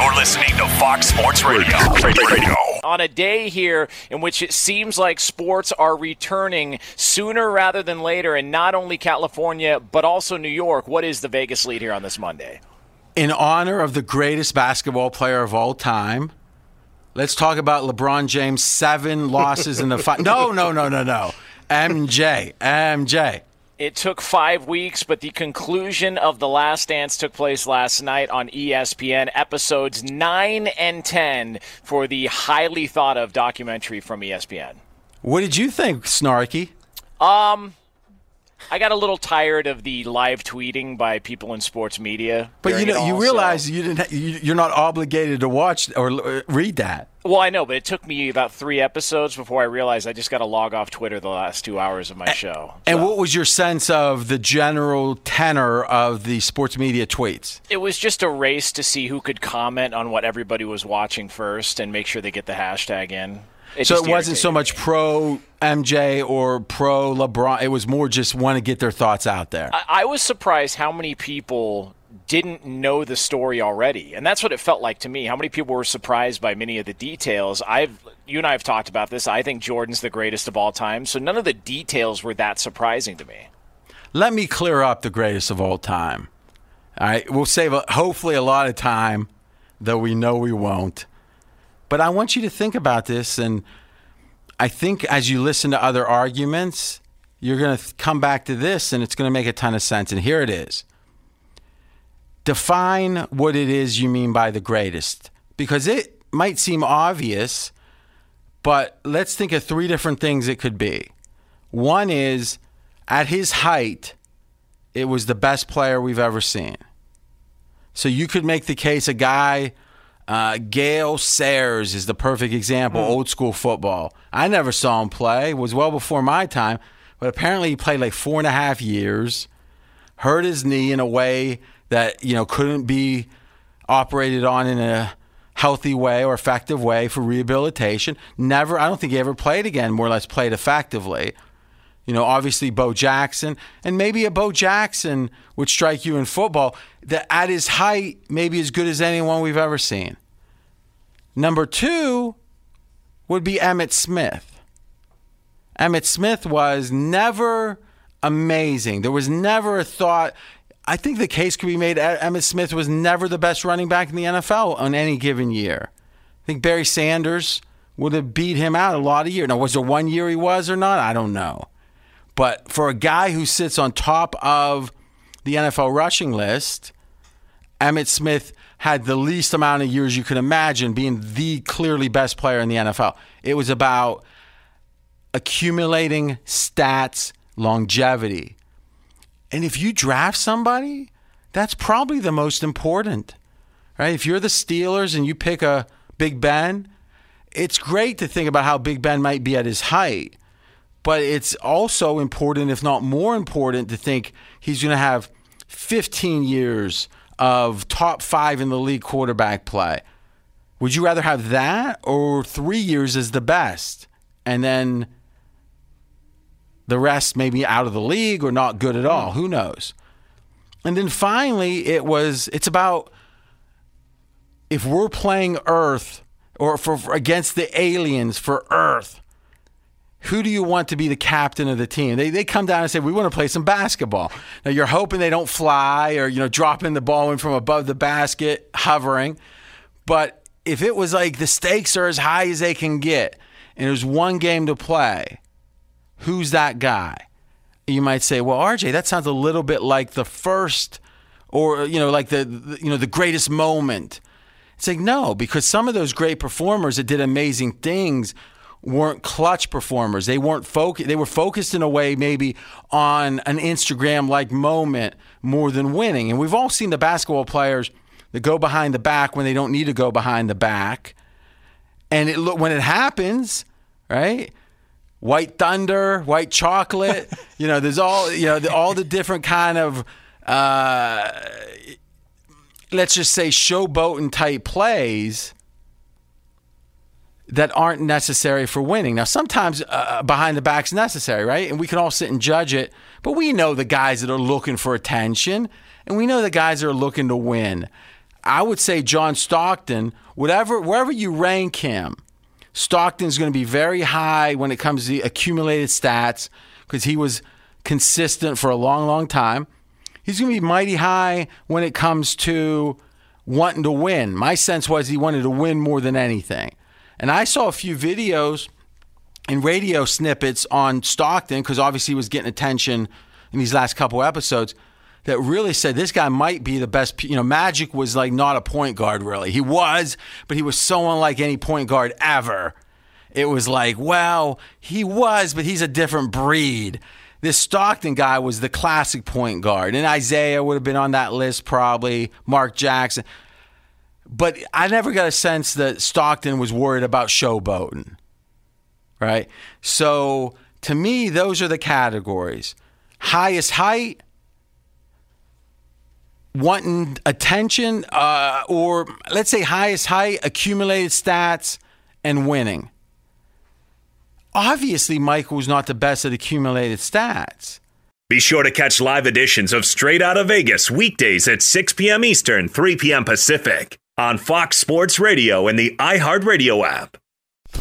You're listening to Fox Sports Radio. Radio. On a day here in which it seems like sports are returning sooner rather than later, and not only California, but also New York, what is the Vegas lead here on this Monday? In honor of the greatest basketball player of all time, let's talk about LeBron James' seven losses in the fight. No, no, no, no, no. MJ, MJ. It took five weeks, but the conclusion of The Last Dance took place last night on ESPN, episodes 9 and 10 for the highly thought of documentary from ESPN. What did you think, Snarky? Um, I got a little tired of the live tweeting by people in sports media. But you know, you realize so. you didn't. You, are not obligated to watch or read that. Well, I know, but it took me about three episodes before I realized I just got to log off Twitter the last two hours of my show. And what was your sense of the general tenor of the sports media tweets? It was just a race to see who could comment on what everybody was watching first and make sure they get the hashtag in. It so it wasn't so much pro MJ or pro LeBron. It was more just want to get their thoughts out there. I, I was surprised how many people didn't know the story already, and that's what it felt like to me. How many people were surprised by many of the details? I've you and I have talked about this. I think Jordan's the greatest of all time, so none of the details were that surprising to me. Let me clear up the greatest of all time. All right, we'll save a, hopefully a lot of time, though we know we won't. But I want you to think about this, and I think as you listen to other arguments, you're going to come back to this, and it's going to make a ton of sense. And here it is define what it is you mean by the greatest, because it might seem obvious, but let's think of three different things it could be. One is at his height, it was the best player we've ever seen. So you could make the case a guy uh, Gale Sayers is the perfect example, mm. old school football. I never saw him play, it was well before my time, but apparently he played like four and a half years, hurt his knee in a way that, you know, couldn't be operated on in a healthy way or effective way for rehabilitation. Never, I don't think he ever played again, more or less played effectively. You know, obviously Bo Jackson, and maybe a Bo Jackson would strike you in football that at his height, maybe as good as anyone we've ever seen. Number two would be Emmitt Smith. Emmitt Smith was never amazing. There was never a thought. I think the case could be made Emmitt Smith was never the best running back in the NFL on any given year. I think Barry Sanders would have beat him out a lot of years. Now, was there one year he was or not? I don't know. But for a guy who sits on top of the NFL rushing list, Emmitt Smith had the least amount of years you could imagine being the clearly best player in the NFL. It was about accumulating stats, longevity. And if you draft somebody, that's probably the most important. Right? If you're the Steelers and you pick a Big Ben, it's great to think about how Big Ben might be at his height. But it's also important, if not more important, to think he's going to have 15 years of top five in the league quarterback play. Would you rather have that or three years as the best and then the rest maybe out of the league or not good at all? Mm. Who knows? And then finally, it was it's about if we're playing Earth or for, for against the aliens for Earth who do you want to be the captain of the team? They, they come down and say, we want to play some basketball. Now you're hoping they don't fly or, you know, dropping the ball in from above the basket, hovering. But if it was like the stakes are as high as they can get and there's one game to play, who's that guy? You might say, well, RJ, that sounds a little bit like the first or, you know, like the, the you know, the greatest moment. It's like, no, because some of those great performers that did amazing things – weren't clutch performers. They weren't focused. They were focused in a way maybe on an Instagram like moment more than winning. And we've all seen the basketball players that go behind the back when they don't need to go behind the back. And it when it happens, right? White thunder, white chocolate. you know, there's all you know the, all the different kind of. Uh, let's just say showboating type plays that aren't necessary for winning. Now, sometimes uh, uh, behind the back's necessary, right? And we can all sit and judge it, but we know the guys that are looking for attention, and we know the guys that are looking to win. I would say John Stockton, whatever wherever you rank him, Stockton's going to be very high when it comes to accumulated stats because he was consistent for a long, long time. He's going to be mighty high when it comes to wanting to win. My sense was he wanted to win more than anything. And I saw a few videos and radio snippets on Stockton because obviously he was getting attention in these last couple episodes that really said this guy might be the best. You know, Magic was like not a point guard really. He was, but he was so unlike any point guard ever. It was like, well, he was, but he's a different breed. This Stockton guy was the classic point guard, and Isaiah would have been on that list probably. Mark Jackson but I never got a sense that Stockton was worried about showboating. Right? So to me, those are the categories highest height, wanting attention, uh, or let's say highest height, accumulated stats, and winning. Obviously, Michael was not the best at accumulated stats. Be sure to catch live editions of Straight Out of Vegas weekdays at 6 p.m. Eastern, 3 p.m. Pacific on Fox Sports Radio and the iHeartRadio app.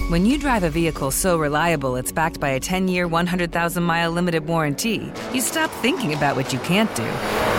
When you drive a vehicle so reliable it's backed by a 10 year, 100,000 mile limited warranty, you stop thinking about what you can't do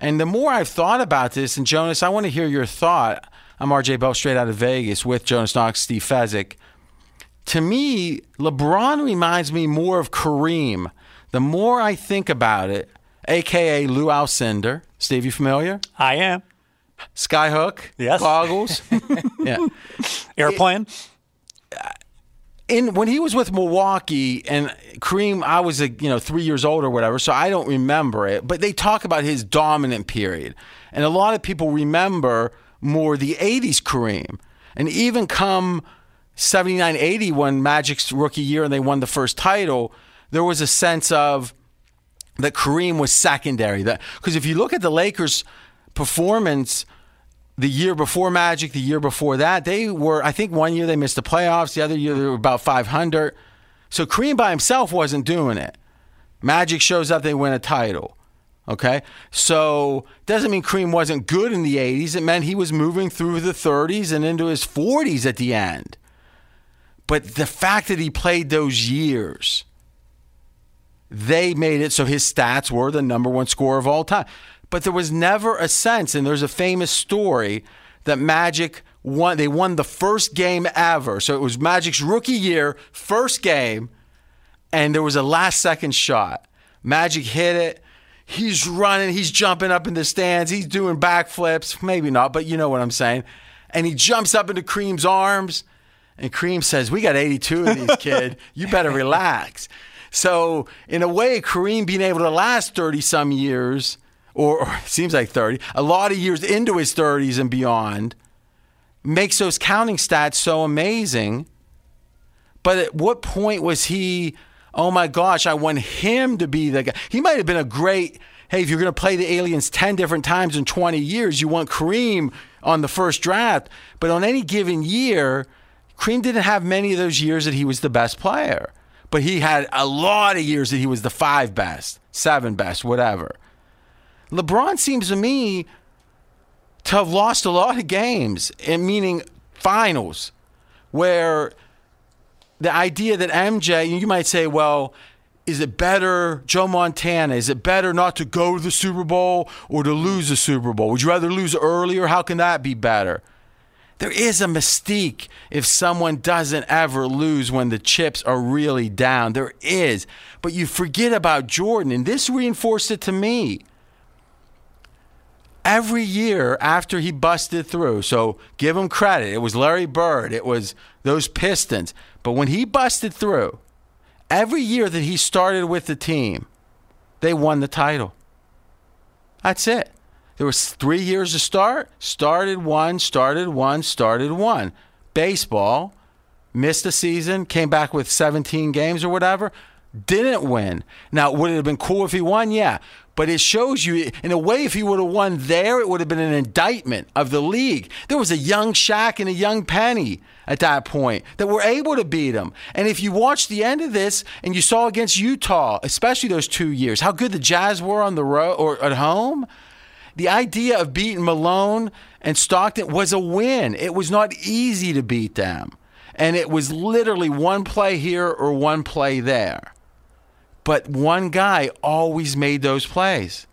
And the more I've thought about this, and Jonas, I want to hear your thought. I'm RJ Bell, straight out of Vegas, with Jonas Knox, Steve Fezzik. To me, LeBron reminds me more of Kareem. The more I think about it, aka Lou Alcindor. Steve, you familiar? I am. Skyhook. Yes. Goggles. yeah. Airplane. In when he was with Milwaukee and Kareem, I was a you know three years old or whatever, so I don't remember it. But they talk about his dominant period, and a lot of people remember more the '80s Kareem, and even come 79, 80 when Magic's rookie year and they won the first title, there was a sense of that Kareem was secondary. That because if you look at the Lakers' performance the year before Magic, the year before that, they were, I think one year they missed the playoffs, the other year they were about 500. So Kareem by himself wasn't doing it. Magic shows up, they win a title. Okay? So doesn't mean Kareem wasn't good in the 80s. It meant he was moving through the 30s and into his 40s at the end. But the fact that he played those years, they made it so his stats were the number one scorer of all time. But there was never a sense, and there's a famous story that Magic won. They won the first game ever. So it was Magic's rookie year, first game, and there was a last second shot. Magic hit it. He's running, he's jumping up in the stands, he's doing backflips. Maybe not, but you know what I'm saying. And he jumps up into Kareem's arms, and Kareem says, We got 82 of these, kid. You better relax. So, in a way, Kareem being able to last 30 some years or, or seems like 30, a lot of years into his 30s and beyond, makes those counting stats so amazing. But at what point was he, oh my gosh, I want him to be the guy? He might have been a great, hey, if you're going to play the aliens 10 different times in 20 years, you want Kareem on the first draft. But on any given year, Kareem didn't have many of those years that he was the best player. But he had a lot of years that he was the five best, seven best, whatever. LeBron seems to me to have lost a lot of games, and meaning finals, where the idea that MJ, you might say, well, is it better, Joe Montana, is it better not to go to the Super Bowl or to lose the Super Bowl? Would you rather lose earlier? How can that be better? There is a mystique if someone doesn't ever lose when the chips are really down. There is. But you forget about Jordan, and this reinforced it to me every year after he busted through. So give him credit. It was Larry Bird, it was those Pistons. But when he busted through, Every year that he started with the team, they won the title. That's it. There was three years to start. Started one, started one, started one. Baseball missed a season, came back with 17 games or whatever, didn't win. Now, would it have been cool if he won? Yeah. But it shows you, in a way, if he would have won there, it would have been an indictment of the league. There was a young Shaq and a young Penny at that point that were able to beat him. And if you watch the end of this and you saw against Utah, especially those two years, how good the Jazz were on the road or at home, the idea of beating Malone and Stockton was a win. It was not easy to beat them. And it was literally one play here or one play there. But one guy always made those plays.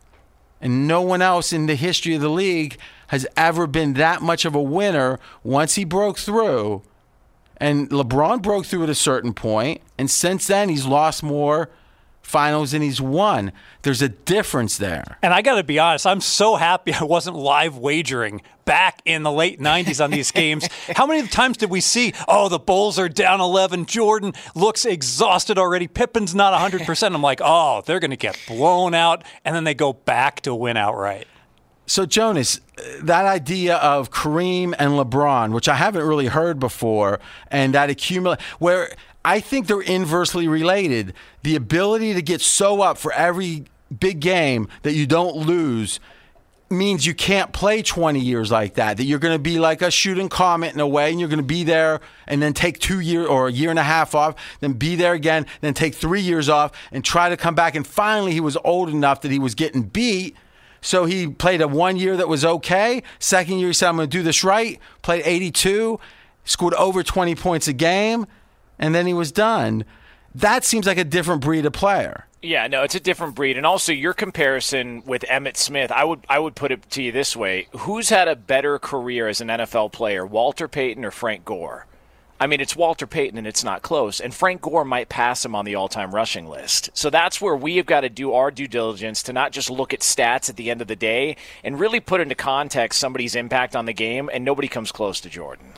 And no one else in the history of the league has ever been that much of a winner once he broke through. And LeBron broke through at a certain point, and since then he's lost more finals and he's won. There's a difference there. And I got to be honest, I'm so happy I wasn't live wagering back in the late 90s on these games. How many times did we see, oh, the Bulls are down 11, Jordan looks exhausted already, Pippen's not 100%. I'm like, oh, they're going to get blown out, and then they go back to win outright. So, Jonas, that idea of Kareem and LeBron, which I haven't really heard before, and that accumulate, where I think they're inversely related. The ability to get so up for every big game that you don't lose means you can't play 20 years like that. That you're going to be like a shooting comet in a way, and you're going to be there and then take two years or a year and a half off, then be there again, then take three years off and try to come back. And finally, he was old enough that he was getting beat. So he played a one year that was okay. Second year, he said, I'm going to do this right. Played 82, scored over 20 points a game and then he was done. That seems like a different breed of player. Yeah, no, it's a different breed. And also your comparison with Emmitt Smith, I would I would put it to you this way. Who's had a better career as an NFL player, Walter Payton or Frank Gore? I mean, it's Walter Payton and it's not close. And Frank Gore might pass him on the all time rushing list. So that's where we have got to do our due diligence to not just look at stats at the end of the day and really put into context somebody's impact on the game. And nobody comes close to Jordan.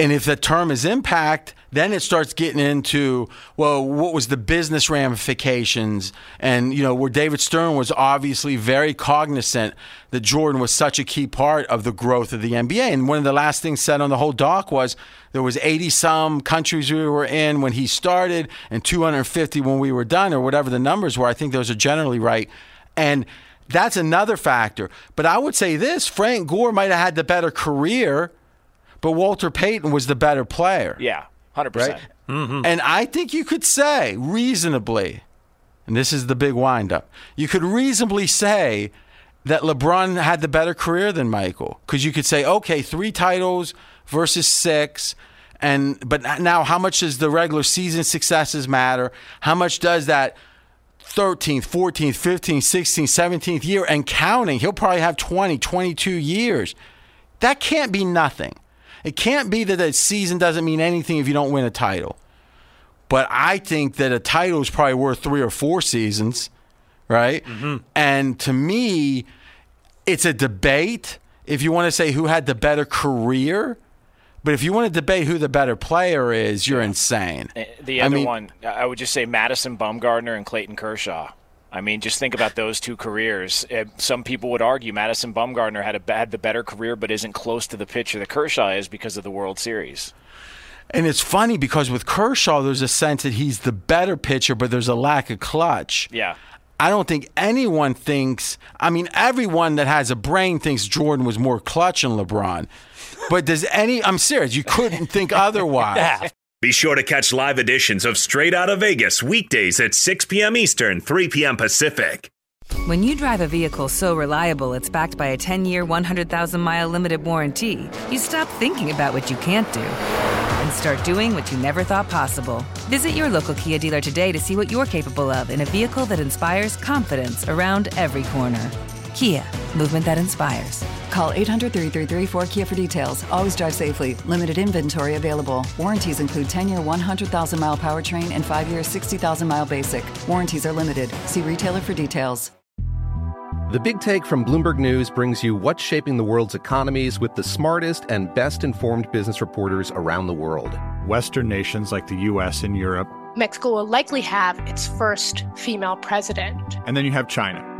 And if the term is impact, then it starts getting into, well, what was the business ramifications? And, you know, where David Stern was obviously very cognizant that Jordan was such a key part of the growth of the NBA. And one of the last things said on the whole doc was there was 80 some countries we were in when he started and 250 when we were done or whatever the numbers were. I think those are generally right. And that's another factor. But I would say this Frank Gore might have had the better career but Walter Payton was the better player. Yeah, 100%. Right? Mm-hmm. And I think you could say reasonably, and this is the big windup, you could reasonably say that LeBron had the better career than Michael. Because you could say, okay, three titles versus six. And but now, how much does the regular season successes matter? How much does that 13th, 14th, 15th, 16th, 17th year and counting? He'll probably have 20, 22 years. That can't be nothing. It can't be that a season doesn't mean anything if you don't win a title. But I think that a title is probably worth three or four seasons, right? Mm-hmm. And to me, it's a debate if you want to say who had the better career. But if you want to debate who the better player is, you're insane. Eh, the other I mean, one, I would just say Madison Bumgarner and Clayton Kershaw. I mean, just think about those two careers. Eh, some people would argue Madison Bumgarner had a had the better career, but isn't close to the pitcher that Kershaw is because of the World Series. And it's funny because with Kershaw, there's a sense that he's the better pitcher, but there's a lack of clutch. Yeah. I don't think anyone thinks. I mean, everyone that has a brain thinks Jordan was more clutch than LeBron. But does any? I'm serious. You couldn't think otherwise. yeah. Be sure to catch live editions of Straight Out of Vegas weekdays at 6 p.m. Eastern, 3 p.m. Pacific. When you drive a vehicle so reliable it's backed by a 10 year, 100,000 mile limited warranty, you stop thinking about what you can't do and start doing what you never thought possible. Visit your local Kia dealer today to see what you're capable of in a vehicle that inspires confidence around every corner. Kia, movement that inspires. Call 800 333 4KIA for details. Always drive safely. Limited inventory available. Warranties include 10 year 100,000 mile powertrain and 5 year 60,000 mile basic. Warranties are limited. See retailer for details. The Big Take from Bloomberg News brings you what's shaping the world's economies with the smartest and best informed business reporters around the world. Western nations like the U.S. and Europe Mexico will likely have its first female president. And then you have China.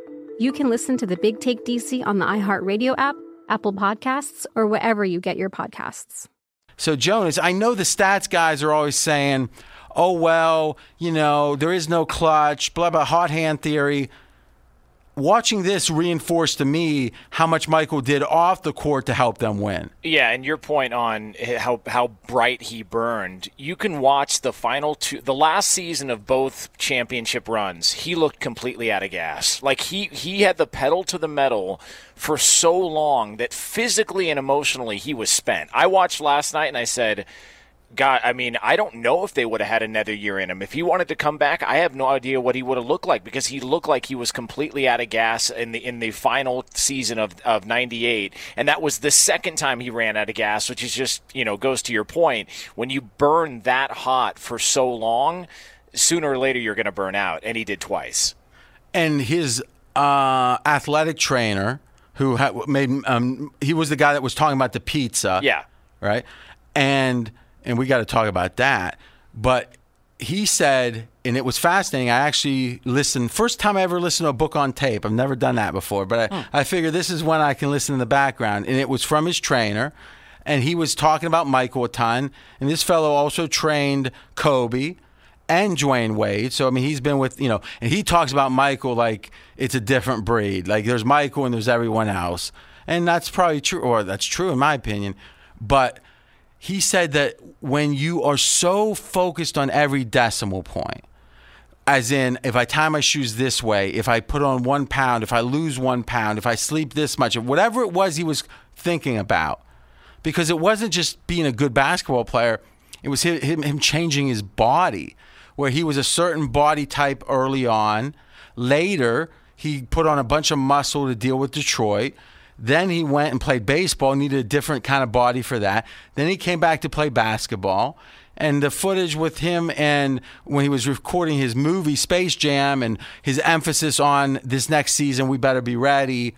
you can listen to the Big Take DC on the iHeartRadio app, Apple Podcasts, or wherever you get your podcasts. So, Jonas, I know the stats guys are always saying, oh, well, you know, there is no clutch, blah, blah, hot hand theory. Watching this reinforced to me how much Michael did off the court to help them win. Yeah, and your point on how how bright he burned. You can watch the final two, the last season of both championship runs. He looked completely out of gas. Like he he had the pedal to the metal for so long that physically and emotionally he was spent. I watched last night and I said God, I mean, I don't know if they would have had another year in him. If he wanted to come back, I have no idea what he would have looked like because he looked like he was completely out of gas in the in the final season of of '98, and that was the second time he ran out of gas, which is just you know goes to your point. When you burn that hot for so long, sooner or later you're going to burn out, and he did twice. And his uh, athletic trainer, who had made um, he was the guy that was talking about the pizza, yeah, right, and and we got to talk about that. But he said, and it was fascinating. I actually listened, first time I ever listened to a book on tape. I've never done that before, but I, hmm. I figure this is when I can listen in the background. And it was from his trainer, and he was talking about Michael a ton. And this fellow also trained Kobe and Dwyane Wade. So, I mean, he's been with, you know, and he talks about Michael like it's a different breed. Like there's Michael and there's everyone else. And that's probably true, or that's true in my opinion. But he said that when you are so focused on every decimal point, as in if I tie my shoes this way, if I put on one pound, if I lose one pound, if I sleep this much, whatever it was he was thinking about, because it wasn't just being a good basketball player, it was him, him changing his body, where he was a certain body type early on. Later, he put on a bunch of muscle to deal with Detroit. Then he went and played baseball, needed a different kind of body for that. Then he came back to play basketball. And the footage with him and when he was recording his movie Space Jam and his emphasis on this next season, we better be ready.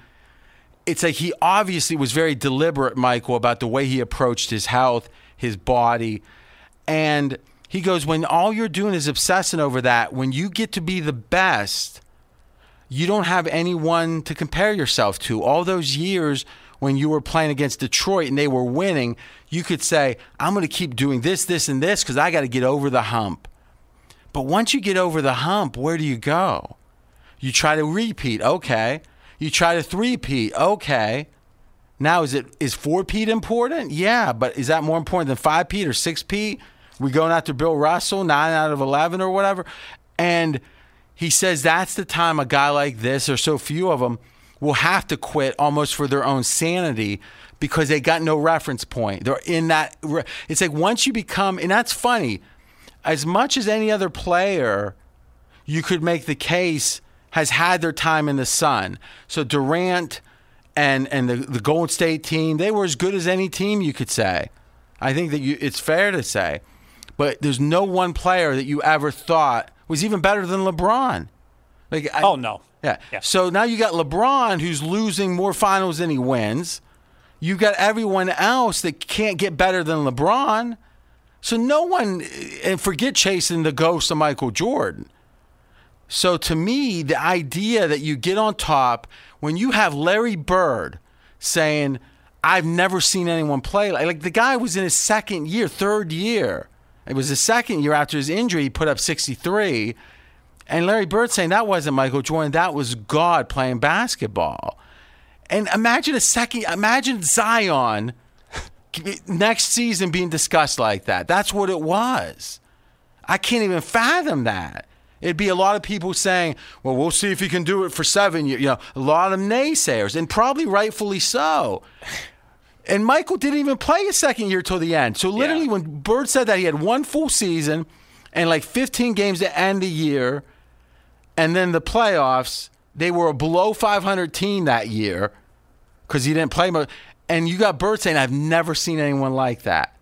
It's like he obviously was very deliberate, Michael, about the way he approached his health, his body. And he goes, when all you're doing is obsessing over that, when you get to be the best, you don't have anyone to compare yourself to. All those years when you were playing against Detroit and they were winning, you could say, I'm going to keep doing this, this, and this because I got to get over the hump. But once you get over the hump, where do you go? You try to repeat. Okay. You try to three-peat. Okay. Now is it is four-peat important? Yeah, but is that more important than five-peat or six-peat? We going after Bill Russell, nine out of eleven or whatever, and he says that's the time a guy like this, or so few of them, will have to quit almost for their own sanity because they got no reference point. They're in that. It's like once you become, and that's funny. As much as any other player, you could make the case has had their time in the sun. So Durant and and the, the Golden State team, they were as good as any team you could say. I think that you, it's fair to say. But there's no one player that you ever thought was even better than LeBron. Like, I, oh no, yeah. yeah. So now you got LeBron who's losing more finals than he wins. You got everyone else that can't get better than LeBron. So no one, and forget chasing the ghost of Michael Jordan. So to me, the idea that you get on top when you have Larry Bird saying, I've never seen anyone play like, like the guy was in his second year, third year. It was the second year after his injury, he put up 63. And Larry Bird saying that wasn't Michael Jordan, that was God playing basketball. And imagine a second, imagine Zion next season being discussed like that. That's what it was. I can't even fathom that. It'd be a lot of people saying, well, we'll see if he can do it for seven years. You know, a lot of naysayers, and probably rightfully so. And Michael didn't even play a second year till the end. So literally, yeah. when Bird said that he had one full season and like 15 games to end the year, and then the playoffs, they were a below 500 team that year because he didn't play much. And you got Bird saying, I've never seen anyone like that.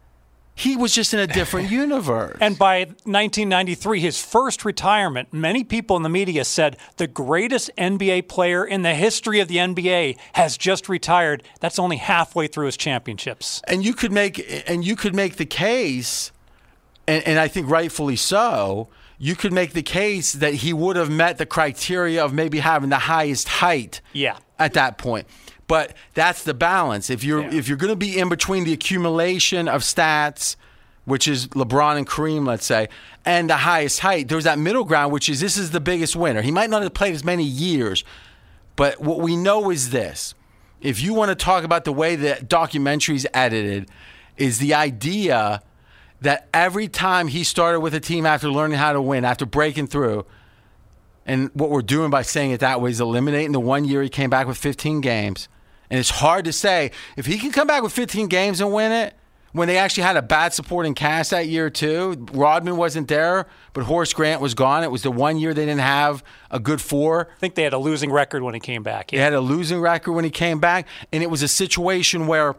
He was just in a different universe. And by 1993, his first retirement, many people in the media said the greatest NBA player in the history of the NBA has just retired. That's only halfway through his championships. And you could make and you could make the case, and, and I think rightfully so, you could make the case that he would have met the criteria of maybe having the highest height yeah. at that point. But that's the balance. If you're yeah. if you're going to be in between the accumulation of stats, which is LeBron and Kareem, let's say, and the highest height, there's that middle ground, which is this is the biggest winner. He might not have played as many years, but what we know is this: if you want to talk about the way that documentaries edited, is the idea that every time he started with a team after learning how to win, after breaking through, and what we're doing by saying it that way is eliminating the one year he came back with 15 games. And it's hard to say if he can come back with 15 games and win it when they actually had a bad supporting cast that year too. Rodman wasn't there, but Horace Grant was gone. It was the one year they didn't have a good four. I think they had a losing record when he came back. Yeah. They had a losing record when he came back, and it was a situation where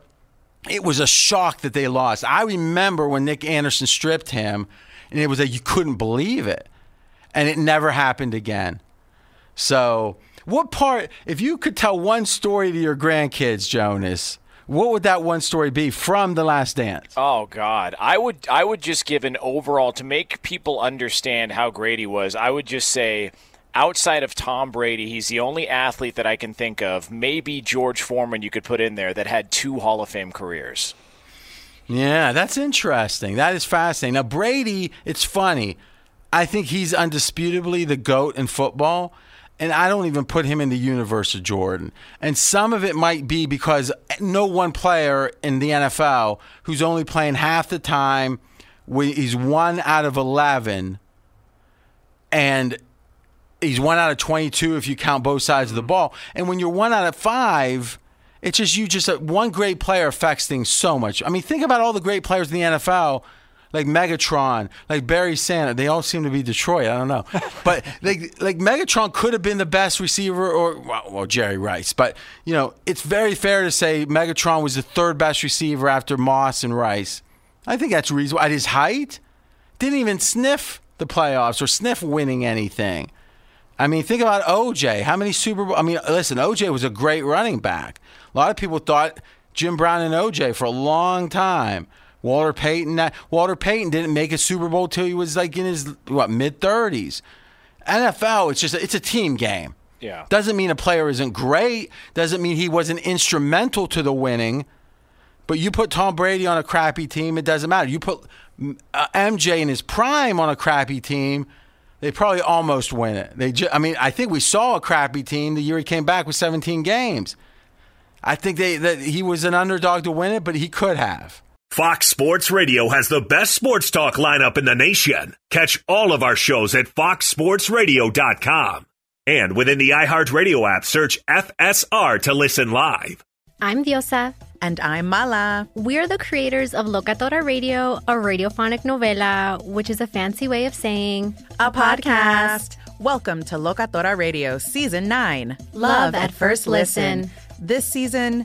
it was a shock that they lost. I remember when Nick Anderson stripped him, and it was like you couldn't believe it. And it never happened again. So, what part, if you could tell one story to your grandkids, Jonas, what would that one story be from The Last Dance? Oh God, I would I would just give an overall to make people understand how great he was. I would just say outside of Tom Brady, he's the only athlete that I can think of, maybe George Foreman you could put in there, that had two Hall of Fame careers. Yeah, that's interesting. That is fascinating. Now, Brady, it's funny. I think he's undisputably the GOAT in football. And I don't even put him in the universe of Jordan. And some of it might be because no one player in the NFL who's only playing half the time, he's one out of 11. And he's one out of 22 if you count both sides of the mm-hmm. ball. And when you're one out of five, it's just you just uh, one great player affects things so much. I mean, think about all the great players in the NFL. Like Megatron, like Barry Sanders, they all seem to be Detroit. I don't know, but like like Megatron could have been the best receiver, or well, well, Jerry Rice. But you know, it's very fair to say Megatron was the third best receiver after Moss and Rice. I think that's reasonable. At his height, didn't even sniff the playoffs or sniff winning anything. I mean, think about OJ. How many Super Bowl? I mean, listen, OJ was a great running back. A lot of people thought Jim Brown and OJ for a long time. Walter Payton. Walter Payton didn't make a Super Bowl till he was like in his what mid thirties. NFL, it's just it's a team game. Yeah. Doesn't mean a player isn't great. Doesn't mean he wasn't instrumental to the winning. But you put Tom Brady on a crappy team, it doesn't matter. You put uh, MJ in his prime on a crappy team They probably almost win it. They, ju- I mean, I think we saw a crappy team the year he came back with 17 games. I think they that he was an underdog to win it, but he could have. Fox Sports Radio has the best sports talk lineup in the nation. Catch all of our shows at foxsportsradio.com. And within the iHeartRadio app, search FSR to listen live. I'm Diosa. And I'm Mala. We're the creators of Locatora Radio, a radiophonic novela, which is a fancy way of saying a, podcast. Welcome to Locatora Radio Season 9 Love, Love at, at, First listen. listen. This season,